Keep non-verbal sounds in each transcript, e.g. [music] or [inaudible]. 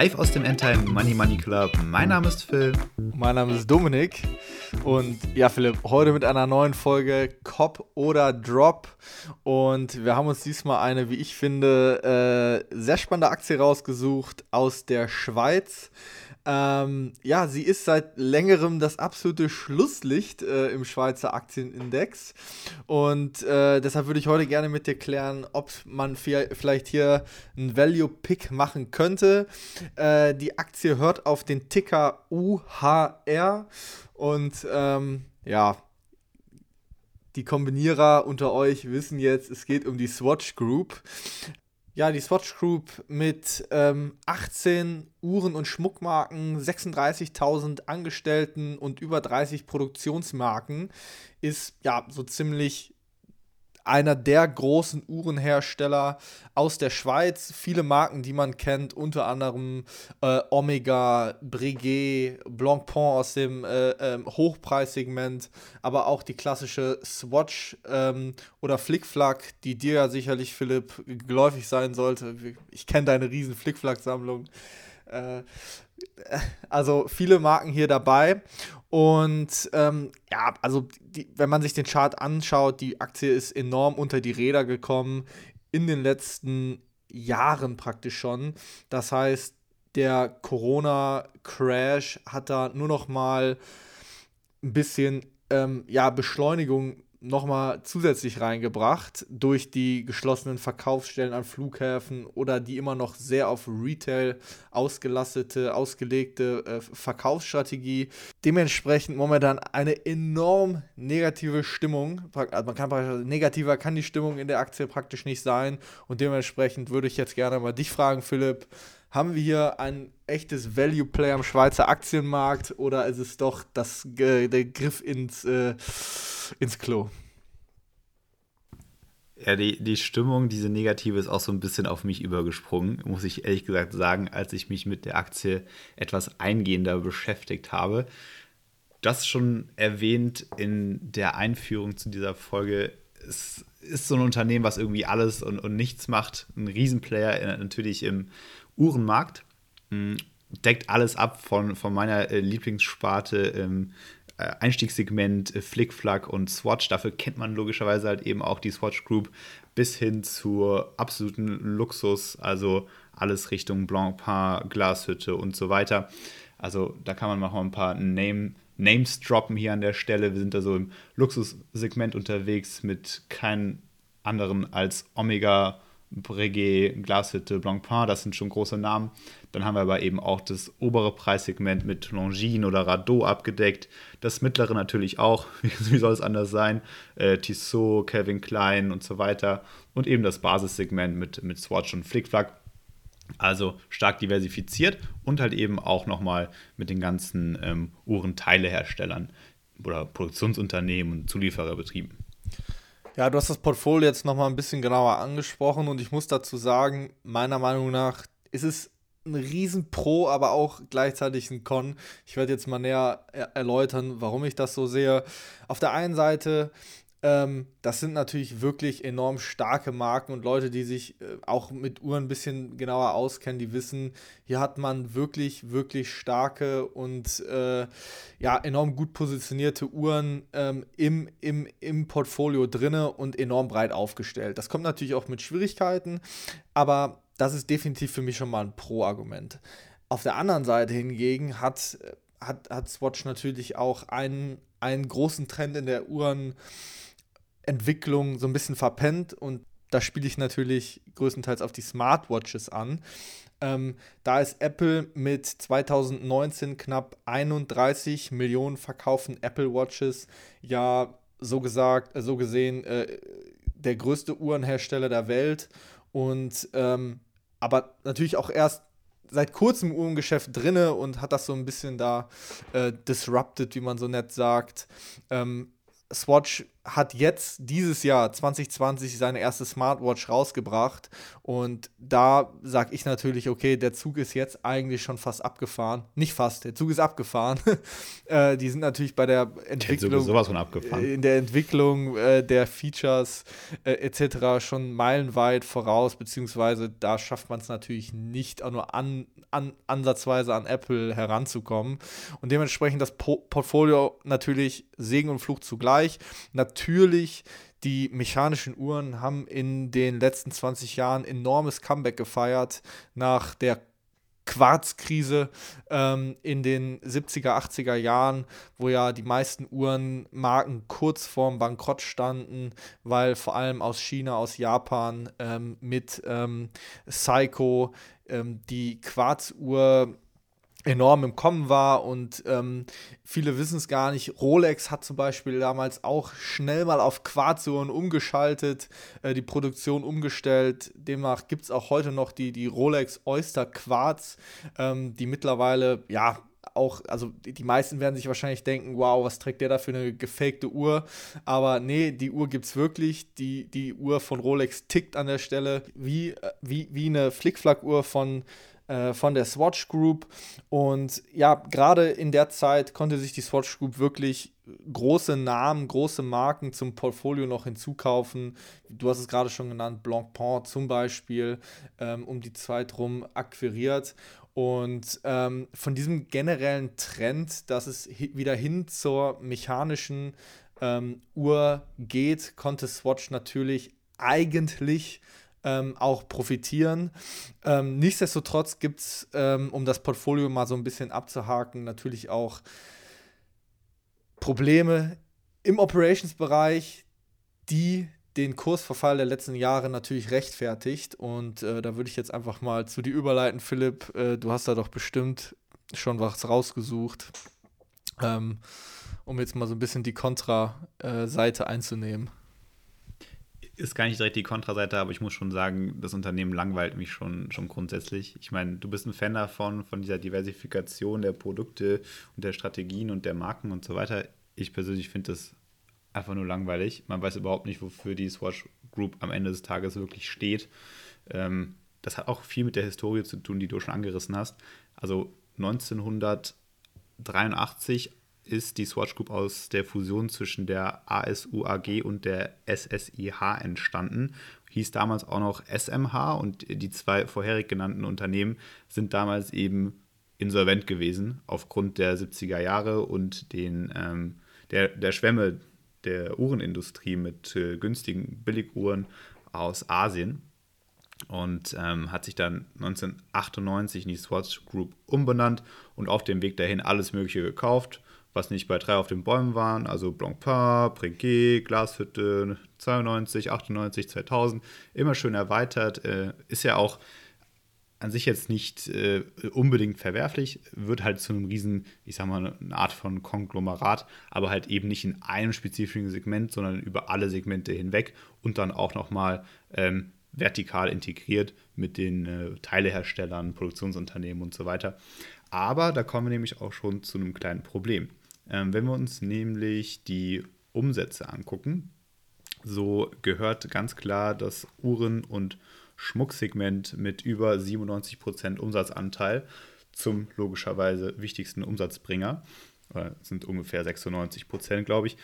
Live aus dem Endtime Money Money Club. Mein Name ist Phil. Mein Name ist Dominik. Und ja, Philipp, heute mit einer neuen Folge Cop oder Drop. Und wir haben uns diesmal eine, wie ich finde, äh, sehr spannende Aktie rausgesucht aus der Schweiz. Ähm, ja, sie ist seit längerem das absolute Schlusslicht äh, im Schweizer Aktienindex. Und äh, deshalb würde ich heute gerne mit dir klären, ob man vielleicht hier einen Value-Pick machen könnte. Äh, die Aktie hört auf den Ticker UHR. Und ähm, ja, die Kombinierer unter euch wissen jetzt, es geht um die Swatch Group. Ja, die Swatch Group mit ähm, 18 Uhren- und Schmuckmarken, 36.000 Angestellten und über 30 Produktionsmarken ist ja so ziemlich einer der großen Uhrenhersteller aus der Schweiz. Viele Marken, die man kennt, unter anderem äh, Omega, Breguet, Blancpain aus dem äh, äh, Hochpreissegment, aber auch die klassische Swatch ähm, oder Flickflack, die dir ja sicherlich, Philipp, geläufig sein sollte. Ich kenne deine riesen Flickflack-Sammlung. Äh, also viele Marken hier dabei. Und ähm, ja, also die, wenn man sich den Chart anschaut, die Aktie ist enorm unter die Räder gekommen in den letzten Jahren praktisch schon. Das heißt, der Corona-Crash hat da nur noch mal ein bisschen ähm, ja, Beschleunigung nochmal zusätzlich reingebracht durch die geschlossenen Verkaufsstellen an Flughäfen oder die immer noch sehr auf Retail ausgelastete, ausgelegte äh, Verkaufsstrategie. Dementsprechend momentan eine enorm negative Stimmung. Also man kann negativer kann die Stimmung in der Aktie praktisch nicht sein und dementsprechend würde ich jetzt gerne mal dich fragen, Philipp haben wir hier ein echtes Value Play am Schweizer Aktienmarkt oder ist es doch das, äh, der Griff ins, äh, ins Klo? Ja, die, die Stimmung, diese negative, ist auch so ein bisschen auf mich übergesprungen, muss ich ehrlich gesagt sagen, als ich mich mit der Aktie etwas eingehender beschäftigt habe. Das schon erwähnt in der Einführung zu dieser Folge. Es ist so ein Unternehmen, was irgendwie alles und, und nichts macht. Ein Riesenplayer natürlich im Uhrenmarkt. Hm, deckt alles ab von, von meiner äh, Lieblingssparte im äh, Einstiegssegment äh, Flickflack und Swatch. Dafür kennt man logischerweise halt eben auch die Swatch Group bis hin zur absoluten Luxus, also alles Richtung Blancpain, Glashütte und so weiter. Also da kann man mal ein paar Name, Names droppen hier an der Stelle. Wir sind da so im Luxussegment unterwegs mit keinen anderen als Omega Breguet, Glashütte, Blancpain, das sind schon große Namen. Dann haben wir aber eben auch das obere Preissegment mit Longines oder Radot abgedeckt. Das mittlere natürlich auch, [laughs] wie soll es anders sein? Äh, Tissot, Calvin Klein und so weiter. Und eben das Basissegment mit, mit Swatch und Flickflack. Also stark diversifiziert und halt eben auch nochmal mit den ganzen ähm, Uhrenteileherstellern oder Produktionsunternehmen und Zuliefererbetrieben. Ja, du hast das Portfolio jetzt nochmal ein bisschen genauer angesprochen und ich muss dazu sagen, meiner Meinung nach ist es ein Riesen-Pro, aber auch gleichzeitig ein Con. Ich werde jetzt mal näher erläutern, warum ich das so sehe. Auf der einen Seite ähm, das sind natürlich wirklich enorm starke Marken und Leute, die sich äh, auch mit Uhren ein bisschen genauer auskennen, die wissen, hier hat man wirklich, wirklich starke und äh, ja, enorm gut positionierte Uhren ähm, im, im, im Portfolio drinne und enorm breit aufgestellt. Das kommt natürlich auch mit Schwierigkeiten, aber das ist definitiv für mich schon mal ein Pro-Argument. Auf der anderen Seite hingegen hat, hat, hat Swatch natürlich auch einen, einen großen Trend in der Uhren. Entwicklung so ein bisschen verpennt und da spiele ich natürlich größtenteils auf die Smartwatches an. Ähm, da ist Apple mit 2019 knapp 31 Millionen verkauften Apple Watches ja so gesagt, äh, so gesehen äh, der größte Uhrenhersteller der Welt und ähm, aber natürlich auch erst seit kurzem im Uhrengeschäft drinne und hat das so ein bisschen da äh, disrupted, wie man so nett sagt. Ähm, Swatch hat jetzt dieses Jahr 2020 seine erste Smartwatch rausgebracht und da sage ich natürlich, okay, der Zug ist jetzt eigentlich schon fast abgefahren. Nicht fast, der Zug ist abgefahren. [laughs] äh, die sind natürlich bei der Entwicklung der sowas von abgefahren. in der Entwicklung äh, der Features äh, etc. schon meilenweit voraus, beziehungsweise da schafft man es natürlich nicht auch nur an, an, ansatzweise an Apple heranzukommen und dementsprechend das po Portfolio natürlich Segen und Fluch zugleich. Natürlich, die mechanischen Uhren haben in den letzten 20 Jahren enormes Comeback gefeiert nach der Quarzkrise ähm, in den 70er, 80er Jahren, wo ja die meisten Uhrenmarken kurz vorm Bankrott standen, weil vor allem aus China, aus Japan ähm, mit ähm, Seiko ähm, die Quarzuhr enorm im Kommen war und ähm, viele wissen es gar nicht. Rolex hat zum Beispiel damals auch schnell mal auf Quarzuhren umgeschaltet, äh, die Produktion umgestellt. Demnach gibt es auch heute noch die, die Rolex Oyster Quarz, ähm, die mittlerweile, ja, auch, also die meisten werden sich wahrscheinlich denken, wow, was trägt der da für eine gefakte Uhr? Aber nee, die Uhr gibt es wirklich. Die, die Uhr von Rolex tickt an der Stelle wie, äh, wie, wie eine Flickflack-Uhr von äh, von der Swatch Group. Und ja, gerade in der Zeit konnte sich die Swatch Group wirklich große Namen, große Marken zum Portfolio noch hinzukaufen. Du hast es gerade schon genannt, Blancpain zum Beispiel, ähm, um die Zeit rum akquiriert. Und ähm, von diesem generellen Trend, dass es wieder hin zur mechanischen ähm, Uhr geht, konnte Swatch natürlich eigentlich ähm, auch profitieren. Ähm, nichtsdestotrotz gibt es, ähm, um das Portfolio mal so ein bisschen abzuhaken, natürlich auch Probleme im Operations-Bereich, die den Kursverfall der letzten Jahre natürlich rechtfertigt. Und äh, da würde ich jetzt einfach mal zu dir überleiten, Philipp. Äh, du hast da doch bestimmt schon was rausgesucht, ähm, um jetzt mal so ein bisschen die Kontra-Seite äh, einzunehmen ist gar nicht direkt die Kontraseite, aber ich muss schon sagen, das Unternehmen langweilt mich schon, schon grundsätzlich. Ich meine, du bist ein Fan davon, von dieser Diversifikation der Produkte und der Strategien und der Marken und so weiter. Ich persönlich finde das einfach nur langweilig. Man weiß überhaupt nicht, wofür die Swatch Group am Ende des Tages wirklich steht. Ähm, das hat auch viel mit der Historie zu tun, die du schon angerissen hast. Also 1983 ist die Swatch Group aus der Fusion zwischen der ASU AG und der SSIH entstanden. Hieß damals auch noch SMH und die zwei vorherig genannten Unternehmen sind damals eben insolvent gewesen aufgrund der 70er Jahre und den, ähm, der, der Schwämme der Uhrenindustrie mit äh, günstigen Billiguhren aus Asien und ähm, hat sich dann 1998 in die Swatch Group umbenannt und auf dem Weg dahin alles Mögliche gekauft was nicht bei drei auf den Bäumen waren, also Blancpain, Breguet, Glashütte, 92, 98, 2000, immer schön erweitert, äh, ist ja auch an sich jetzt nicht äh, unbedingt verwerflich, wird halt zu einem riesen, ich sag mal, eine Art von Konglomerat, aber halt eben nicht in einem spezifischen Segment, sondern über alle Segmente hinweg und dann auch nochmal ähm, vertikal integriert mit den äh, Teileherstellern, Produktionsunternehmen und so weiter. Aber da kommen wir nämlich auch schon zu einem kleinen Problem. Ähm, wenn wir uns nämlich die Umsätze angucken, so gehört ganz klar das Uhren- und Schmucksegment mit über 97% Umsatzanteil zum logischerweise wichtigsten Umsatzbringer. Oder sind ungefähr 96% glaube ich,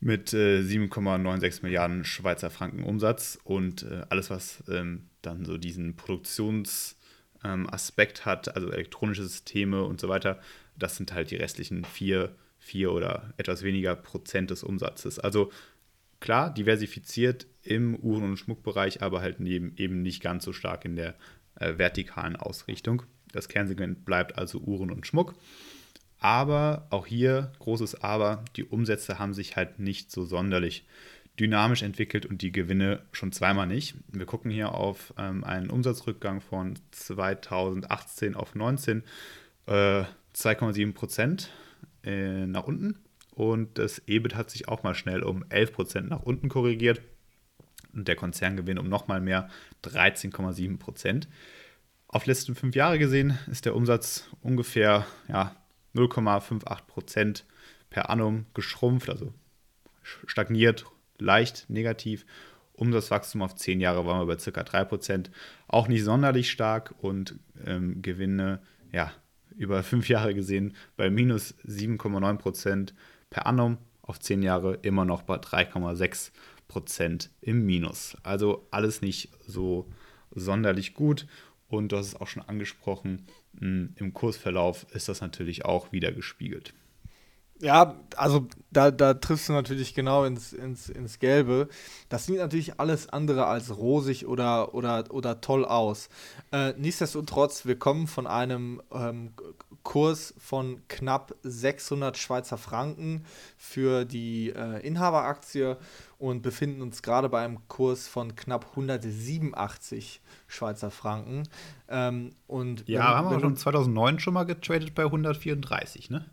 mit äh, 7,96 Milliarden Schweizer Franken Umsatz und äh, alles, was ähm, dann so diesen Produktionsaspekt ähm, hat, also elektronische Systeme und so weiter, das sind halt die restlichen vier vier oder etwas weniger Prozent des Umsatzes. Also klar, diversifiziert im Uhren- und Schmuckbereich, aber halt neben, eben nicht ganz so stark in der äh, vertikalen Ausrichtung. Das Kernsegment bleibt also Uhren und Schmuck. Aber auch hier, großes Aber, die Umsätze haben sich halt nicht so sonderlich dynamisch entwickelt und die Gewinne schon zweimal nicht. Wir gucken hier auf ähm, einen Umsatzrückgang von 2018 auf 19, äh, 2,7 Prozent äh, nach unten und das EBIT hat sich auch mal schnell um 11% nach unten korrigiert und der Konzerngewinn um nochmal mehr 13,7%. Auf letzten fünf Jahre gesehen ist der Umsatz ungefähr ja, 0,58% per annum geschrumpft, also stagniert, leicht negativ. Umsatzwachstum auf 10 Jahre waren wir bei ca. 3%. Auch nicht sonderlich stark und ähm, Gewinne, ja, über 5 Jahre gesehen bei minus 7,9% per annum. Auf 10 Jahre immer noch bei 3,6% im Minus. Also alles nicht so sonderlich gut. Und du hast es auch schon angesprochen, im Kursverlauf ist das natürlich auch wieder gespiegelt. Ja, also da, da triffst du natürlich genau ins, ins, ins Gelbe. Das sieht natürlich alles andere als rosig oder, oder, oder toll aus. Äh, nichtsdestotrotz, wir kommen von einem ähm, Kurs von knapp 600 Schweizer Franken für die äh, Inhaberaktie und befinden uns gerade bei einem Kurs von knapp 187 Schweizer Franken. Ähm, und ja, wenn, haben wir schon 2009 schon mal getradet bei 134, ne?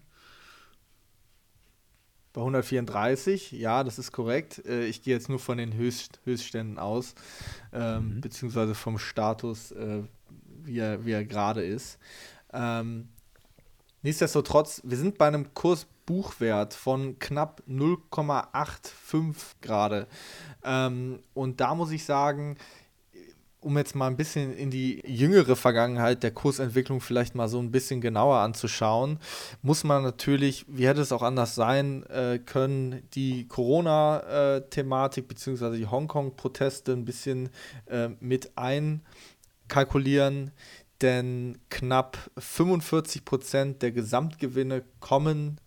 Bei 134, ja, das ist korrekt. Äh, ich gehe jetzt nur von den Höchst, Höchstständen aus, ähm, mhm. beziehungsweise vom Status, äh, wie er, wie er gerade ist. Ähm, nichtsdestotrotz, wir sind bei einem Kursbuchwert von knapp 0,85 gerade. Ähm, und da muss ich sagen, um jetzt mal ein bisschen in die jüngere Vergangenheit der Kursentwicklung vielleicht mal so ein bisschen genauer anzuschauen, muss man natürlich, wie hätte es auch anders sein äh, können, die Corona-Thematik bzw. die Hongkong-Proteste ein bisschen äh, mit einkalkulieren. Denn knapp 45 Prozent der Gesamtgewinne kommen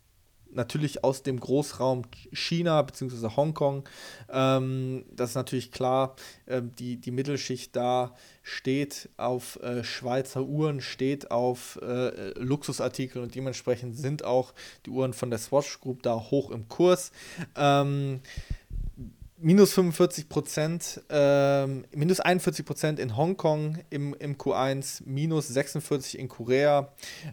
natürlich aus dem Großraum China bzw. Hongkong. Ähm, das ist natürlich klar, äh, die, die Mittelschicht da steht auf äh, Schweizer Uhren, steht auf äh, Luxusartikel und dementsprechend sind auch die Uhren von der Swatch Group da hoch im Kurs. Ähm, minus 45 Prozent, ähm, minus 41 Prozent in Hongkong im, im Q1, minus 46 in Korea.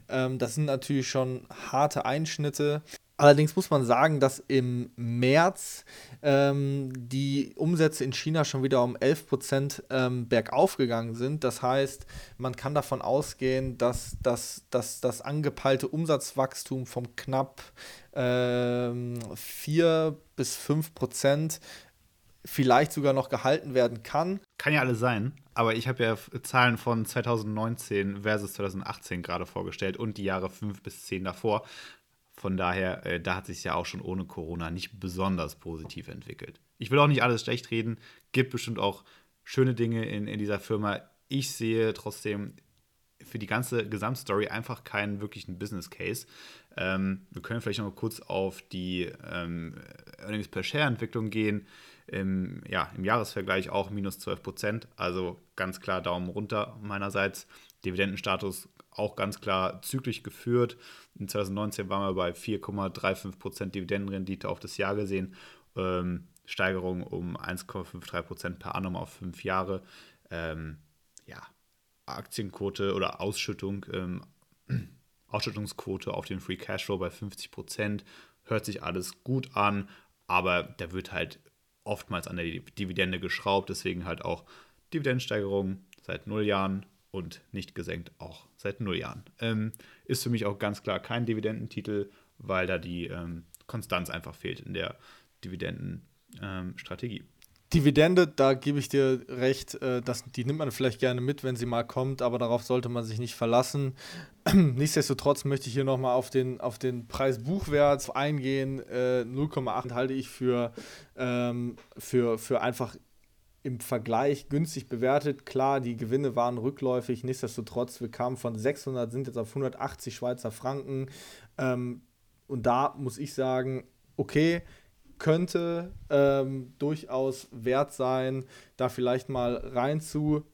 Ähm, das sind natürlich schon harte Einschnitte. Allerdings muss man sagen, dass im März ähm, die Umsätze in China schon wieder um 11% ähm, bergauf gegangen sind. Das heißt, man kann davon ausgehen, dass, dass, dass das angepeilte Umsatzwachstum von knapp ähm, 4 bis 5% vielleicht sogar noch gehalten werden kann. Kann ja alles sein, aber ich habe ja Zahlen von 2019 versus 2018 gerade vorgestellt und die Jahre 5 bis 10 davor. Von daher, äh, da hat sich ja auch schon ohne Corona nicht besonders positiv entwickelt. Ich will auch nicht alles schlecht reden. Gibt bestimmt auch schöne Dinge in, in dieser Firma. Ich sehe trotzdem für die ganze Gesamtstory einfach keinen wirklichen Business Case. Ähm, wir können vielleicht noch mal kurz auf die ähm, Earnings per Share Entwicklung gehen. Im, ja, Im Jahresvergleich auch minus 12 Prozent. Also ganz klar Daumen runter meinerseits. Dividendenstatus auch ganz klar zügig geführt. In 2019 waren wir bei 4,35% Dividendenrendite auf das Jahr gesehen. Ähm, Steigerung um 1,53% per annum auf fünf Jahre. Ähm, ja, Aktienquote oder Ausschüttung, ähm, [clears throat] Ausschüttungsquote auf den Free Cashflow bei 50%. Hört sich alles gut an, aber da wird halt oftmals an der Dividende geschraubt, deswegen halt auch Dividendensteigerung seit null Jahren und nicht gesenkt auch seit null Jahren. Ähm, ist für mich auch ganz klar kein Dividendentitel, weil da die ähm, Konstanz einfach fehlt in der Dividendenstrategie. Ähm, Dividende, da gebe ich dir recht, äh, das, die nimmt man vielleicht gerne mit, wenn sie mal kommt, aber darauf sollte man sich nicht verlassen. [clears throat] Nichtsdestotrotz möchte ich hier nochmal auf den, auf den Preis-Buchwert eingehen. Äh, 0,8 halte ich für, ähm, für, für einfach im Vergleich günstig bewertet. Klar, die Gewinne waren rückläufig, nichtsdestotrotz, wir kamen von 600, sind jetzt auf 180 Schweizer Franken. Ähm, und da muss ich sagen, okay, könnte ähm, durchaus wert sein, da vielleicht mal rein zu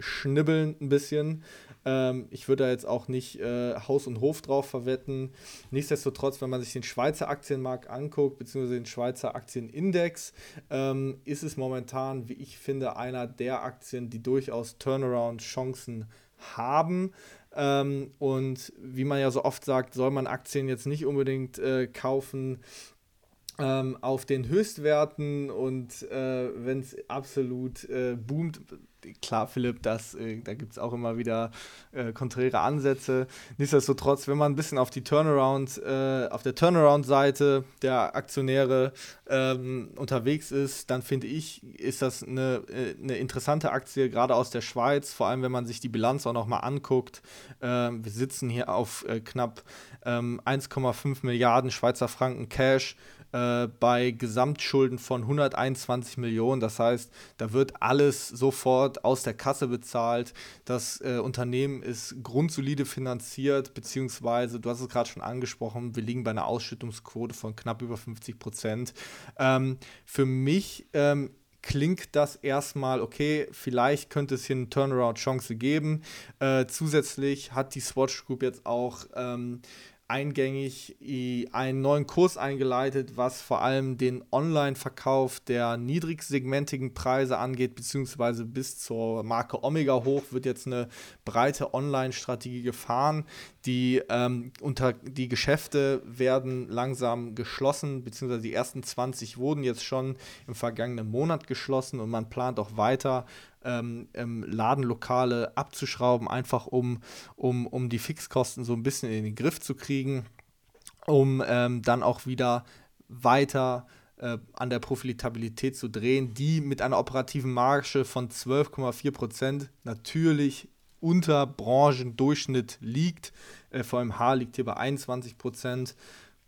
schnibbeln ein bisschen. Ähm, ich würde da jetzt auch nicht äh, Haus und Hof drauf verwetten. Nichtsdestotrotz, wenn man sich den Schweizer Aktienmarkt anguckt, beziehungsweise den Schweizer Aktienindex, ähm, ist es momentan, wie ich finde, einer der Aktien, die durchaus Turnaround-Chancen haben. Ähm, und wie man ja so oft sagt, soll man Aktien jetzt nicht unbedingt äh, kaufen, ähm, auf den Höchstwerten und äh, wenn es absolut äh, boomt, klar, Philipp, das, äh, da gibt es auch immer wieder äh, konträre Ansätze. Nichtsdestotrotz, wenn man ein bisschen auf die Turnaround, äh, auf der Turnaround-Seite der Aktionäre ähm, unterwegs ist, dann finde ich, ist das eine, äh, eine interessante Aktie, gerade aus der Schweiz, vor allem wenn man sich die Bilanz auch nochmal anguckt. Ähm, wir sitzen hier auf äh, knapp ähm, 1,5 Milliarden Schweizer Franken Cash äh, bei Gesamtschulden von 121 Millionen. Das heißt, da wird alles sofort aus der Kasse bezahlt. Das äh, Unternehmen ist grundsolide finanziert, beziehungsweise, du hast es gerade schon angesprochen, wir liegen bei einer Ausschüttungsquote von knapp über 50 Prozent. Ähm, für mich ähm, klingt das erstmal, okay, vielleicht könnte es hier eine Turnaround-Chance geben. Äh, zusätzlich hat die Swatch Group jetzt auch ähm, eingängig einen neuen Kurs eingeleitet, was vor allem den Online-Verkauf der niedrigsegmentigen Preise angeht, beziehungsweise bis zur Marke Omega hoch wird jetzt eine breite Online-Strategie gefahren. Die, ähm, unter, die Geschäfte werden langsam geschlossen, beziehungsweise die ersten 20 wurden jetzt schon im vergangenen Monat geschlossen und man plant auch weiter ähm, ähm, Ladenlokale abzuschrauben, einfach um, um, um die Fixkosten so ein bisschen in den Griff zu kriegen, um ähm, dann auch wieder weiter äh, an der Profitabilität zu drehen, die mit einer operativen Marge von 12,4 Prozent natürlich unter Branchendurchschnitt liegt. LVMH liegt hier bei 21 Prozent.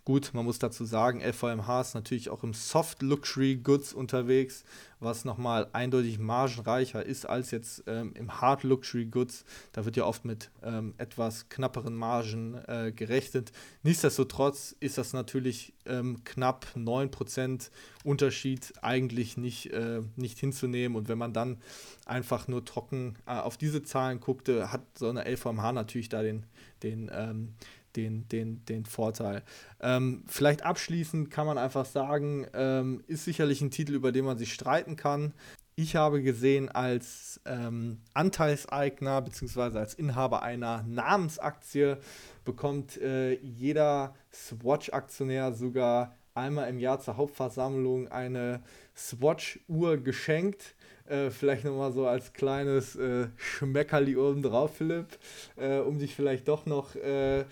Gut, man muss dazu sagen, LVMH ist natürlich auch im Soft Luxury Goods unterwegs, was nochmal eindeutig margenreicher ist als jetzt ähm, im Hard Luxury Goods. Da wird ja oft mit ähm, etwas knapperen Margen äh, gerechnet. Nichtsdestotrotz ist das natürlich ähm, knapp 9% Unterschied eigentlich nicht, äh, nicht hinzunehmen. Und wenn man dann einfach nur trocken äh, auf diese Zahlen guckte, hat so eine LVMH natürlich da den, den ähm, den, den, den Vorteil. Ähm, vielleicht abschließend kann man einfach sagen, ähm, ist sicherlich ein Titel, über den man sich streiten kann. Ich habe gesehen, als ähm, Anteilseigner bzw. als Inhaber einer Namensaktie bekommt äh, jeder Swatch-Aktionär sogar einmal im Jahr zur Hauptversammlung eine Swatch-Uhr geschenkt. Äh, vielleicht nochmal so als kleines äh, Schmeckerli oben drauf, Philipp, äh, um dich vielleicht doch noch äh,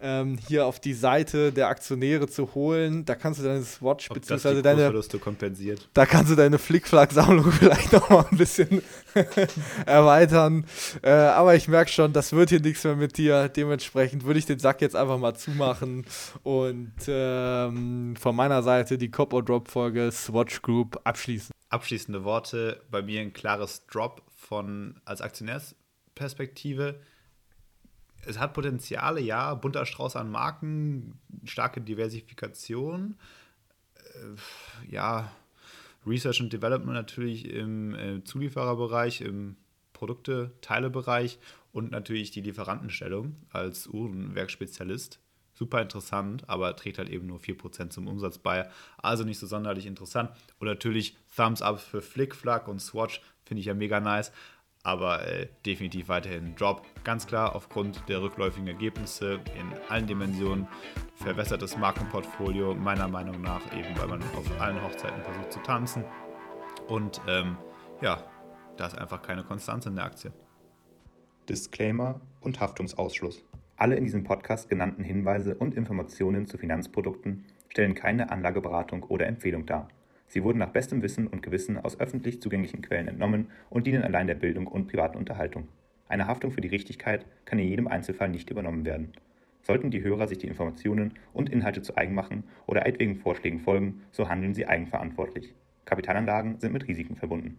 ähm, hier auf die Seite der Aktionäre zu holen. Da kannst du deine Swatch bzw. deine kompensiert. Da kannst du deine Flickflack-Sammlung [laughs] vielleicht noch mal ein bisschen [laughs] erweitern. Äh, aber ich merke schon, das wird hier nichts mehr mit dir. Dementsprechend würde ich den Sack jetzt einfach mal zumachen und ähm, von meiner Seite die Cop or Drop Folge Swatch Group abschließen. Abschließende Worte. Bei mir ein klares Drop von als Aktionärsperspektive es hat Potenziale, ja, bunter Strauß an Marken, starke Diversifikation, äh, ja, Research und Development natürlich im äh, Zuliefererbereich, im Produkte-Teile-Bereich und natürlich die Lieferantenstellung als Uhrenwerkspezialist. Super interessant, aber trägt halt eben nur 4% zum Umsatz bei. Also nicht so sonderlich interessant. Und natürlich Thumbs up für Flickflack und Swatch, finde ich ja mega nice aber äh, definitiv weiterhin Drop. Ganz klar aufgrund der rückläufigen Ergebnisse in allen Dimensionen. Verwässertes Markenportfolio, meiner Meinung nach, eben weil man auf allen Hochzeiten versucht zu tanzen. Und ähm, ja, da ist einfach keine Konstanz in der Aktie. Disclaimer und Haftungsausschluss. Alle in diesem Podcast genannten Hinweise und Informationen zu Finanzprodukten stellen keine Anlageberatung oder Empfehlung dar. Sie wurden nach bestem Wissen und Gewissen aus öffentlich zugänglichen Quellen entnommen und dienen allein der Bildung und privaten Unterhaltung. Eine Haftung für die Richtigkeit kann in jedem Einzelfall nicht übernommen werden. Sollten die Hörer sich die Informationen und Inhalte zu eigen machen oder etwaigen Vorschlägen folgen, so handeln sie eigenverantwortlich. Kapitalanlagen sind mit Risiken verbunden.